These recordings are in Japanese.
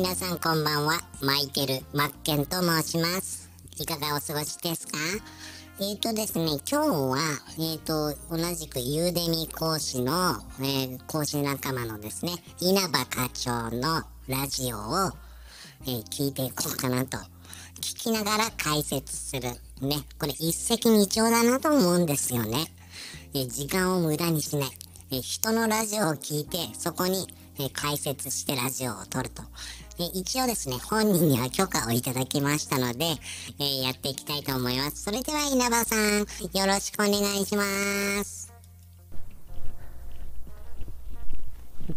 皆さんこんばんは。マイケル・マッケンと申します。いかがお過ごしですか？えっ、ー、とですね今日はえっ、ー、と同じくユーデミ講師の、えー、講師仲間のですね稲葉課長のラジオを、え聞いていこうかなと聞きながら解説する。ねこれ一石二鳥だなと思うんですよね、え時間を無駄にしない、え人のラジオを聞いてそこにえ解説してラジオを撮ると。え一応ですね、本人には許可をいただきましたので、えー、やっていきたいと思います。それでは稲葉さん、よろしくお願いします。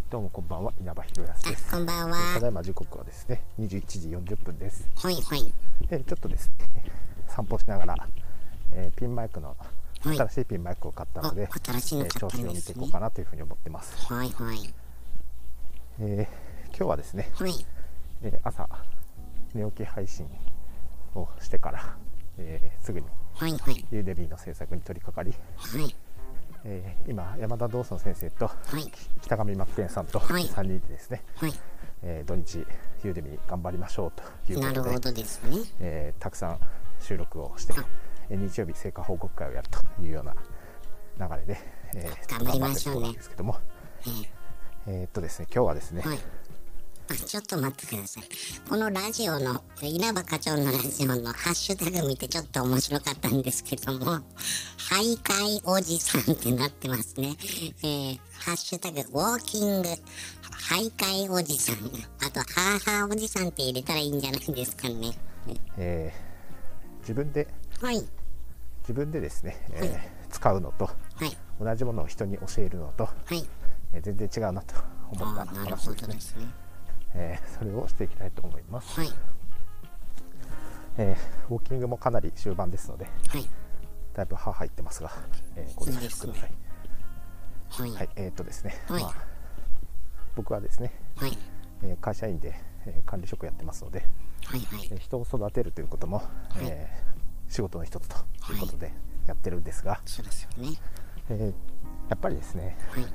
どうもこんばんは、稲葉博康です。こんばんは。ただいま時刻はですね、21時40分です。はいはい。えちょっとですね、散歩しながら、えー、ピンマイクの新しいピンマイクを買ったので、はい、新しいの、ね、調子を見ていこうかなというふうに思ってます。はいはい。えー、今日はですね、はい、えー、朝寝起き配信をしてから、えー、すぐにユーデミーの制作に取り掛かり、はい。えー、今山田道尊先生と北上真剣さんと3人でですね、はい。えー、土日ユーデミー頑張りましょうということでなるほどですね、えー、たくさん収録をして、え日曜日成果報告会をやるというような流れで、えー、頑張りましょうね。ですけども、えっとですね今日はですね、はい。あちょっと待ってください。このラジオの、稲葉課長のラジオのハッシュタグ見てちょっと面白かったんですけども、徘徊おじさんってなってますね。えー、ハッシュタグ、ウォーキング、徘徊おじさん、あと、ハーハーおじさんって入れたらいいんじゃないですかね。えー、自分で、はい。自分でですね、えー、はい、使うのと、はい、同じものを人に教えるのと、はいえー、全然違うなと思った話ですね。えー、それをしていきたいと思います。はい、えー、ウォーキングもかなり終盤ですので、はい、だいぶ歯入ってますが、えー、ご了承ください。はい、はい、えー、っとですね、はい、まあ、僕はですね、はい。えー、会社員で、えー、管理職やってますので、はいはい。えー、人を育てるということも、はい、えー、仕事の一つということでやってるんですが、そうですよね。えー、やっぱりですね、はい。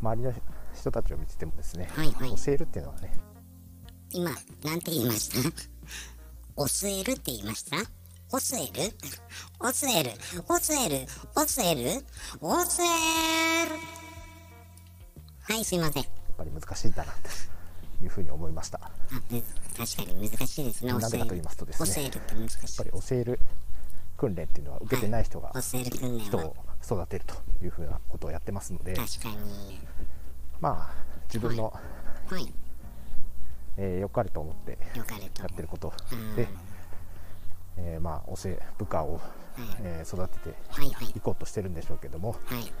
周りの人たちを見ててもですね、はいはい、教えるっていうのはね。今なんて言いました？教えるって言いました？教える？教える？教える？教える？教える？はいすいません。やっぱり難しいんだなというふうに思いました。確かに難しいですねなぜかと言いますとですね教えるって難しい。やっぱり教える訓練っていうのは受けてない人が、教える訓練人を育てるというふうなことをやってますので確かにまあ自分の、はい。はい、えー、よかれと思ってやってることで、えー、まあ教え部下を、はい、えー、育てていこうとしてるんでしょうけども、はい、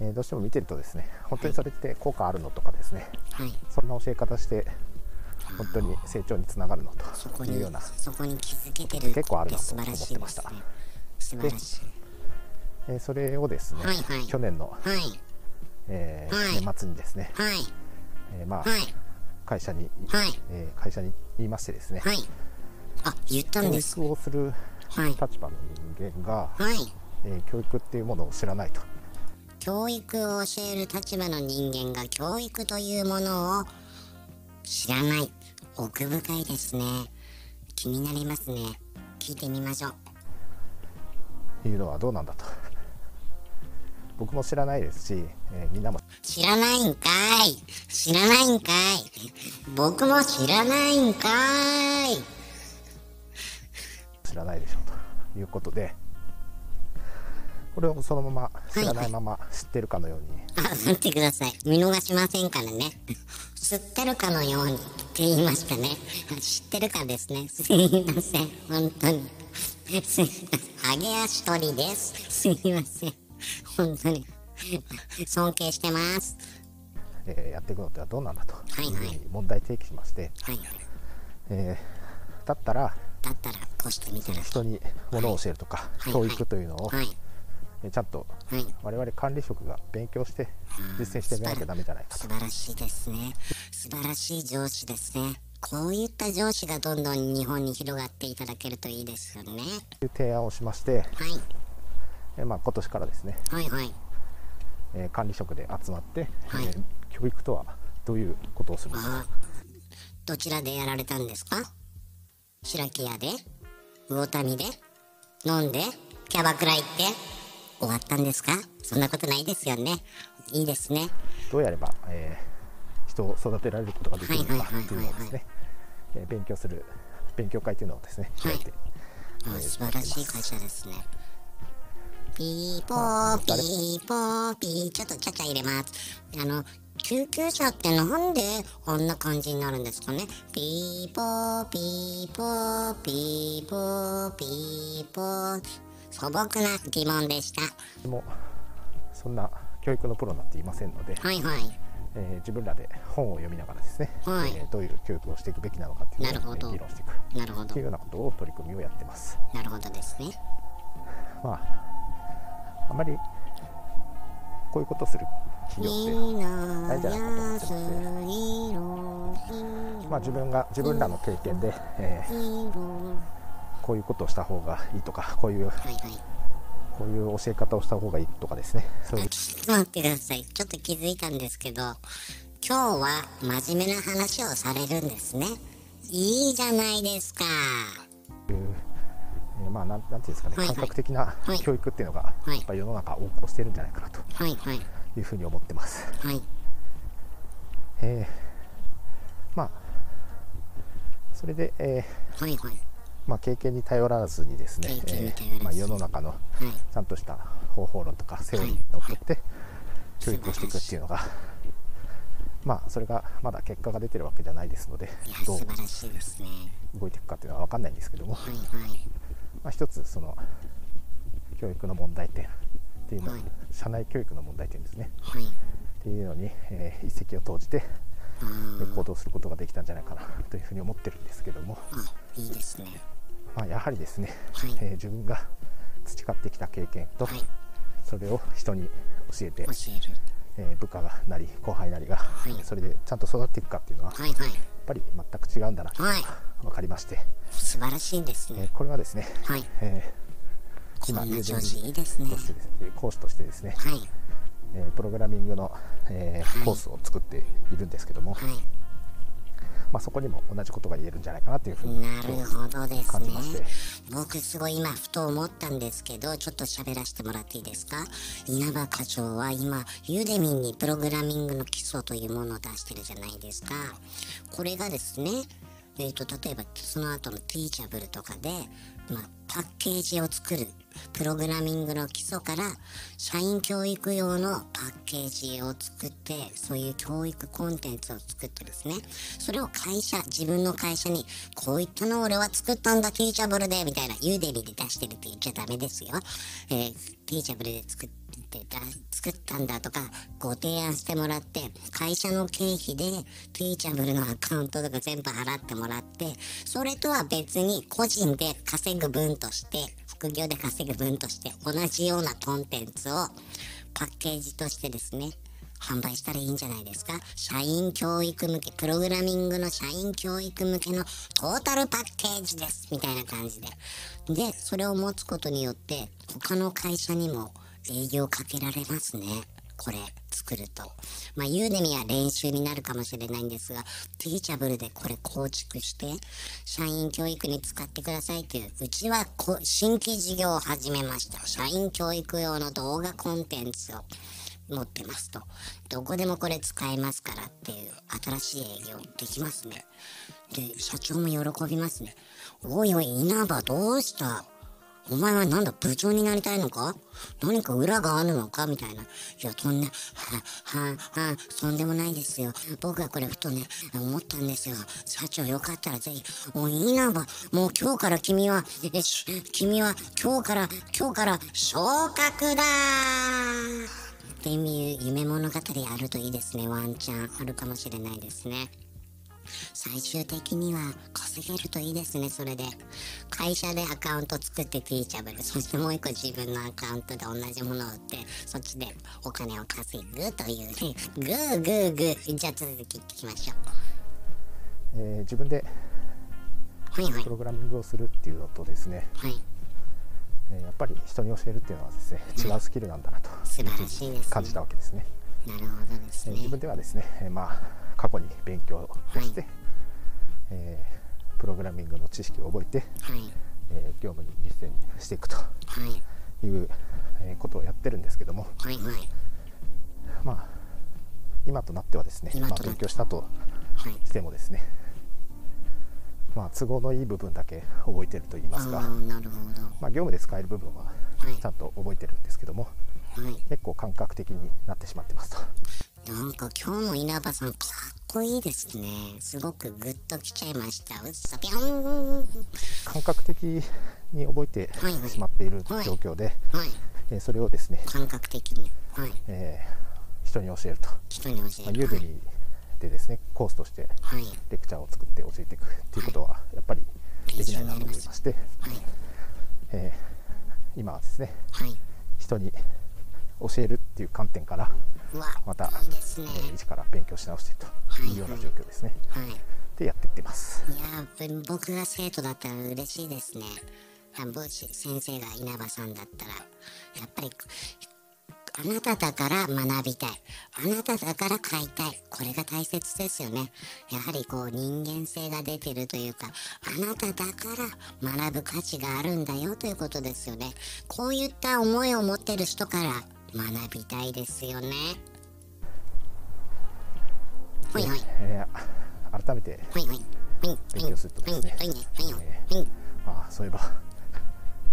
えー、どうしても見てるとですね本当にそれって効果あるのとかですね、はい、そんな教え方して本当に成長につながるのというようなそこに気づけてる結構あるなと思ってました。素晴らしい。えー、それをですね、はいはい、去年の、はい、えー、はい、年末にですね、はい。えー、まあ、はい、会社に、はい。えー、会社に言いましてですね、はい、あ言ったんです。教育をする立場の人間が、はい。えー、教育っていうものを知らないと。教育を教える立場の人間が教育というものを知らない。奥深いですね。気になりますね。聞いてみましょう。いうのはどうなんだと僕も知らないですし、えー、みんなも。知らないんかい。知らないんかい。僕も知らないんかい。知らないでしょうということでこれをそのまま知らないまま知ってるかのように、はいはい、あ待ってください。見逃しませんからね。知ってるかのようにって言いましたね。知ってるかですね。すいません。本当に。すいません。揚げ足取りです。すいません本当に。尊敬してます、えー、やっていくのってはどうなんだと、はいはい、問題提起しまして、はいはい。えー、だったらだったらこうしてみたら。人にものを教えるとか、はい、教育というのを、はい。ちゃんと我々管理職が勉強して実践してみなきゃだめじゃないかと。素晴らしいですね。素晴らしい上司ですね。こういった上司がどんどん日本に広がっていただけるといいですよね。という提案をしまして、はいえまあ、今年からですね、はいはい。えー、管理職で集まって、はい、えー、教育とはどういうことをするのか。どちらでやられたんですか？白木屋で魚民で飲んでキャバクラ行って終わったんですか？そんなことないですよね。いいですね。どうやれば、えー、人を育てられることができるのかというのをですね、え勉強する勉強会というのをですね開い。て、はい、あ素晴らしい会社ですねピーポーピーポーピーちょっとちゃちゃ入れます。あの救急車ってなんであんな感じになるんですかね？ピーポーピーポーピーポーピーポー。素朴な疑問でした。でもそんな教育のプロなんていませんので、はいはい。えー、自分らで本を読みながらですね、はい、えー、どういう教育をしていくべきなのかっていうのを、ね、議論していく。なるほど。というようなことを取り組みをやってます。なるほどですね。まああまりこういうことする企業ってないんじゃないかと思ってますまあ自分が自分らの経験で、えー、こういうことをした方がいいとかこういう、はいはい、こういう教え方をした方がいいとかですね。そういう。ちょっと待ってください。ちょっと気づいたんですけど今日は真面目な話をされるんですね。いいじゃないですか。えー、まあなんなんていうんですかね、感覚的な教育っていうのが、やっぱ世の中横行してるんじゃないかなというふうに思ってます。はい、えー、まあそれで、えー、はいはい。まあ、経験に頼らずにですね、えー、まあ、世の中のちゃんとした方法論とかセオリーにのっとって教育をしていくっていうのが、まあそれがまだ結果が出てるわけじゃないですのでどう動いていくかっていうのは分かんないんですけども、はいはいまあ、一つその教育の問題点っていうの、はい、社内教育の問題点ですね、はい、っていうのに、えー、一石を投じて行動することができたんじゃないかなというふうに思ってるんですけども。いいですね、まあ、やはりですね、はい、えー、自分が培ってきた経験と、それを人に教えて教えー、部下がなり後輩なりが、それでちゃんと育っていくかっていうのは、はいはい、ぱり全く違うんだな。と分かりまして、素晴らしいですね、えー、これはですね、はい。えー、今、友人としてですね講師としてですね、はい。えー、プログラミングの、えー、はい、コースを作っているんですけども、はいまあ、そこにも同じことが言えるんじゃないかなというふうになるほどですね。僕すごい今ふと思ったんですけどちょっと喋らせてもらっていいですか？稲葉課長は今ユーデミンにプログラミングの基礎というものを出してるじゃないですか。これがですねえーと、例えばその後のティーチャブルとかで、まあ、パッケージを作るプログラミングの基礎から社員教育用のパッケージを作ってそういう教育コンテンツを作ってですね。それを会社自分の会社にこういったの俺は作ったんだティーチャブルでみたいなユーデリで出してるって言っちゃダメですよ、えー、ティーチャブルで作ってって作ったんだとかご提案してもらって会社の経費でティーチャブルのアカウントとか全部払ってもらってそれとは別に個人で稼ぐ分として副業で稼ぐ分として同じようなコンテンツをパッケージとしてですね販売したらいいんじゃないですか？社員教育向け、プログラミングの社員教育向けのトータルパッケージです。みたいな感じで。で、それを持つことによって、他の会社にも営業かけられますね。これ作ると。まあ、ユーデミは練習になるかもしれないんですが、ティーチャブルでこれ構築して、社員教育に使ってくださいという、うちは新規事業を始めました。社員教育用の動画コンテンツを持ってますと。どこでもこれ使えますからっていう新しい営業できますね。で、社長も喜びますね。おいおい、稲葉どうした？お前はなんだ部長になりたいのか？何か裏があるのか？みたいな。いや、とんね、は、は、は、とんでもないですよ。僕はこれふとね、思ったんですよ。社長よかったらぜひ、おい、稲葉、もう今日から君は、え、君は今日から、今日から昇格だっていう夢物語あるといいですね。ワンチャンあるかもしれないですね。最終的には稼げるといいですね、それで。会社でアカウント作ってティーチャブル、そしてもう一個自分のアカウントで同じものを売って、そっちでお金を稼ぐというね、グーグーグー。じゃあ続き聞きましょう。えー、自分でプログラミングをするっていうのとですね、はい、えやっぱり人に教えるっていうのはですね、違うスキルなんだなと、い感じたわけですね。なるほどですね。自分ではですね、えー、まあ過去に勉強をして、はい、えー、プログラミングの知識を覚えて、はい、えー、業務に実践していくとい。う、えことをやってるんですけども、はいはい、まあ今となってはですね、まあ、勉強したとしてもですね、まあ、都合のいい部分だけ覚えてると言いますかまあ、業務で使える部分はちゃんと覚えてるんですけども、はい、結構感覚的になってしまってますと。なんか今日の稲葉さんかっこいいですね。すごくグッときちゃいました。感覚的に覚えてしまっている状況で、はい。はい、えー、それをですね、感覚的に、はい。えー、人に教えると。人に教える。まあ、ユでですね、コースとしてレクチャーを作って教えていくっていうことはやっぱりできないなと思いまして、はい。えー、今はですね、はい、人に教えるっていう観点からまたいい、ね、えー、一から勉強し直してというような状況ですね。はい、はい、でやっていってます。いや僕が生徒だったら嬉しいですね。先生が稲葉さんだったらやっぱりあなただから学びたい。あなただから買いたい。これが大切ですよね。やはりこう人間性が出てるというか、あなただから学ぶ価値があるんだよということですよね。こういった思いを持ってる人から学びたいですよね。はいはい。えー、改めて勉強するとですね、えあそういえば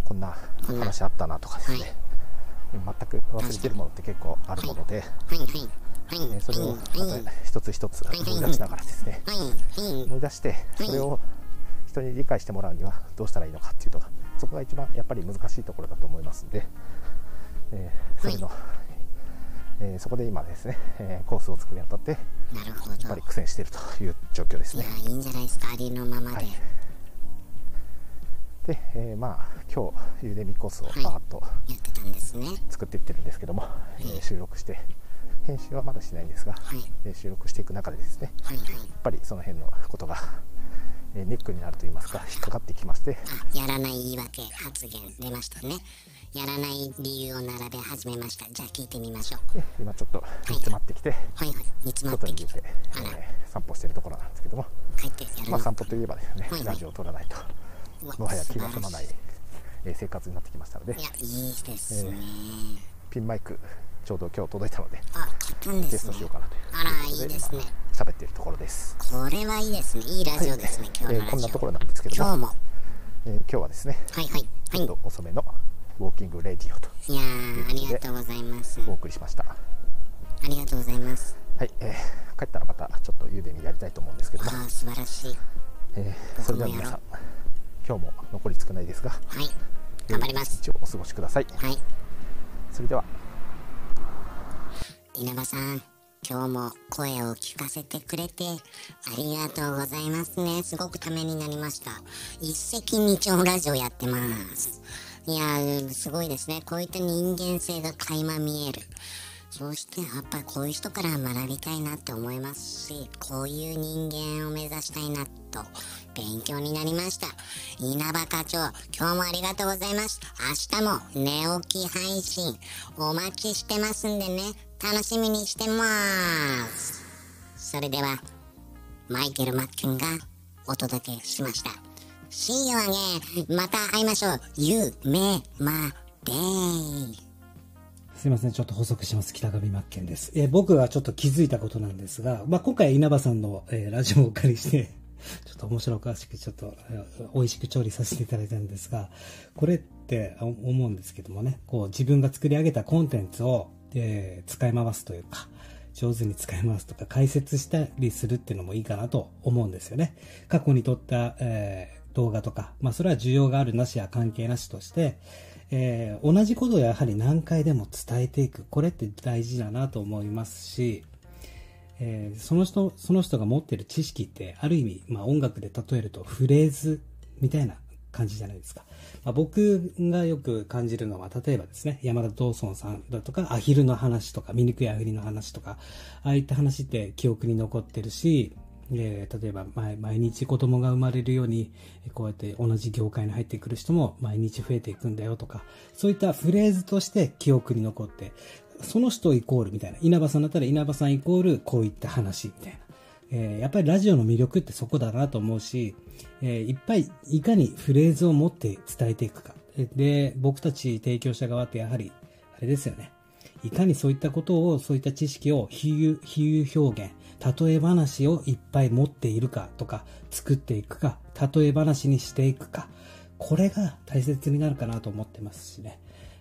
こんな話あったなとかですね、全く忘れてるものって結構あるもので、えそれをまた一つ一つ思い出しながらですね、思い出してそれを人に理解してもらうにはどうしたらいいのかっていうとそこが一番やっぱり難しいところだと思いますんで、えー、それの、えー、そこで今ですね、えー、コースを作るにあたってやっぱり苦戦しているという状況ですね。いやいいんじゃないですかありのままで。はい。で、えー、まあ今日ユーデミコースをパーッと作っていってるんですけども、はい、えー、収録して編集はまだしないんですが、はい、えー、収録していく中でですね、はいはい、やっぱりその辺のことが、えネックになると言いますか引っかかってきまして。やらない言い訳発言出ましたね。やらない理由を並べ始めました。じゃあ聞いてみましょう。今ちょっと煮詰まってきて、はいはい、煮詰まってきて、えー、散歩してるところなんですけども。まあ散歩といえばですね、はいはい、ラジオを撮らないと。もはや気が済まない、えー、生活になってきましたので。いやいいですね、えー、ピンマイクちょうど今日届いたのであ買ったんです、ね、テストしようかなとあらいいですね。喋っているところです。これはいいですね。いいラジオですね、はい、今日の、えー、こんなところなんですけども今日も、えー、今日はですねはいはいちょっと遅めのウォーキングレディオといやありがとうございます。お送りしました。ありがとうございます。はい、えー、帰ったらまたちょっとゆでにやりたいと思うんですけども。あ素晴らしい、えー、それでは皆さん今日も残り少ないですが、はい、頑張ります。一応お過ごしください。はい。それでは。稲葉さん、今日も声を聞かせてくれてありがとうございますね。すごくためになりました。一石二鳥ラジオやってます。いやすごいですね。こういった人間性が垣間見える。そしてやっぱりこういう人から学びたいなって思いますし、こういう人間を目指したいなと勉強になりました。稲葉課長、今日もありがとうございます。明日も寝起き配信お待ちしてますんでね、楽しみにしてます。それでは、マイケル・マッケンがお届けしました。See you again! また会いましょう夢まですいません。ちょっと補足します。北上真剣です。えー、僕がちょっと気づいたことなんですが、まあ、今回稲葉さんの、えー、ラジオをお借りして ちょっと面白おかしくちょっと美味しく調理させていただいたんですが、これって思うんですけどもね、こう自分が作り上げたコンテンツを、えー、使い回すというか、上手に使い回すとか解説したりするっていうのもいいかなと思うんですよね。過去に撮った、えー、動画とか、まあそれは需要があるなしや関係なしとして、えー、同じことをやはり何回でも伝えていく。これって大事だなと思いますし、えー、その人、その人が持ってる知識って、ある意味、まあ音楽で例えるとフレーズみたいな感じじゃないですか。まあ、僕がよく感じるのは、例えばですね、山田道尊さんだとか、アヒルの話とか、醜いアヒルの話とか、ああいった話って記憶に残ってるし、えー、例えば毎毎日子供が生まれるように、こうやって同じ業界に入ってくる人も毎日増えていくんだよとか、そういったフレーズとして記憶に残って、その人イコールみたいな。稲葉さんだったら稲葉さんイコールこういった話みたいな。えー、やっぱりラジオの魅力ってそこだなと思うし、えー、いっぱいいかにフレーズを持って伝えていくか。で、僕たち提供者側ってやはり、あれですよね。いかにそういったことを、そういった知識を比喩、比喩表現、例え話をいっぱい持っているかとか、作っていくか、例え話にしていくか、これが大切になるかなと思ってますしね。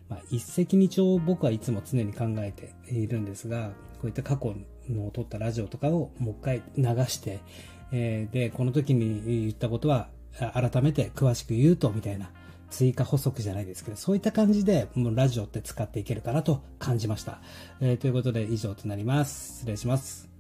まあ、一石二鳥を僕はいつも常に考えているんですが、こういった過去の撮ったラジオとかをもう一回流して、えー、で、この時に言ったことは改めて詳しく言うとみたいな追加補足じゃないですけど、そういった感じでもうラジオって使っていけるかなと感じました。えー、ということで以上となります。失礼します。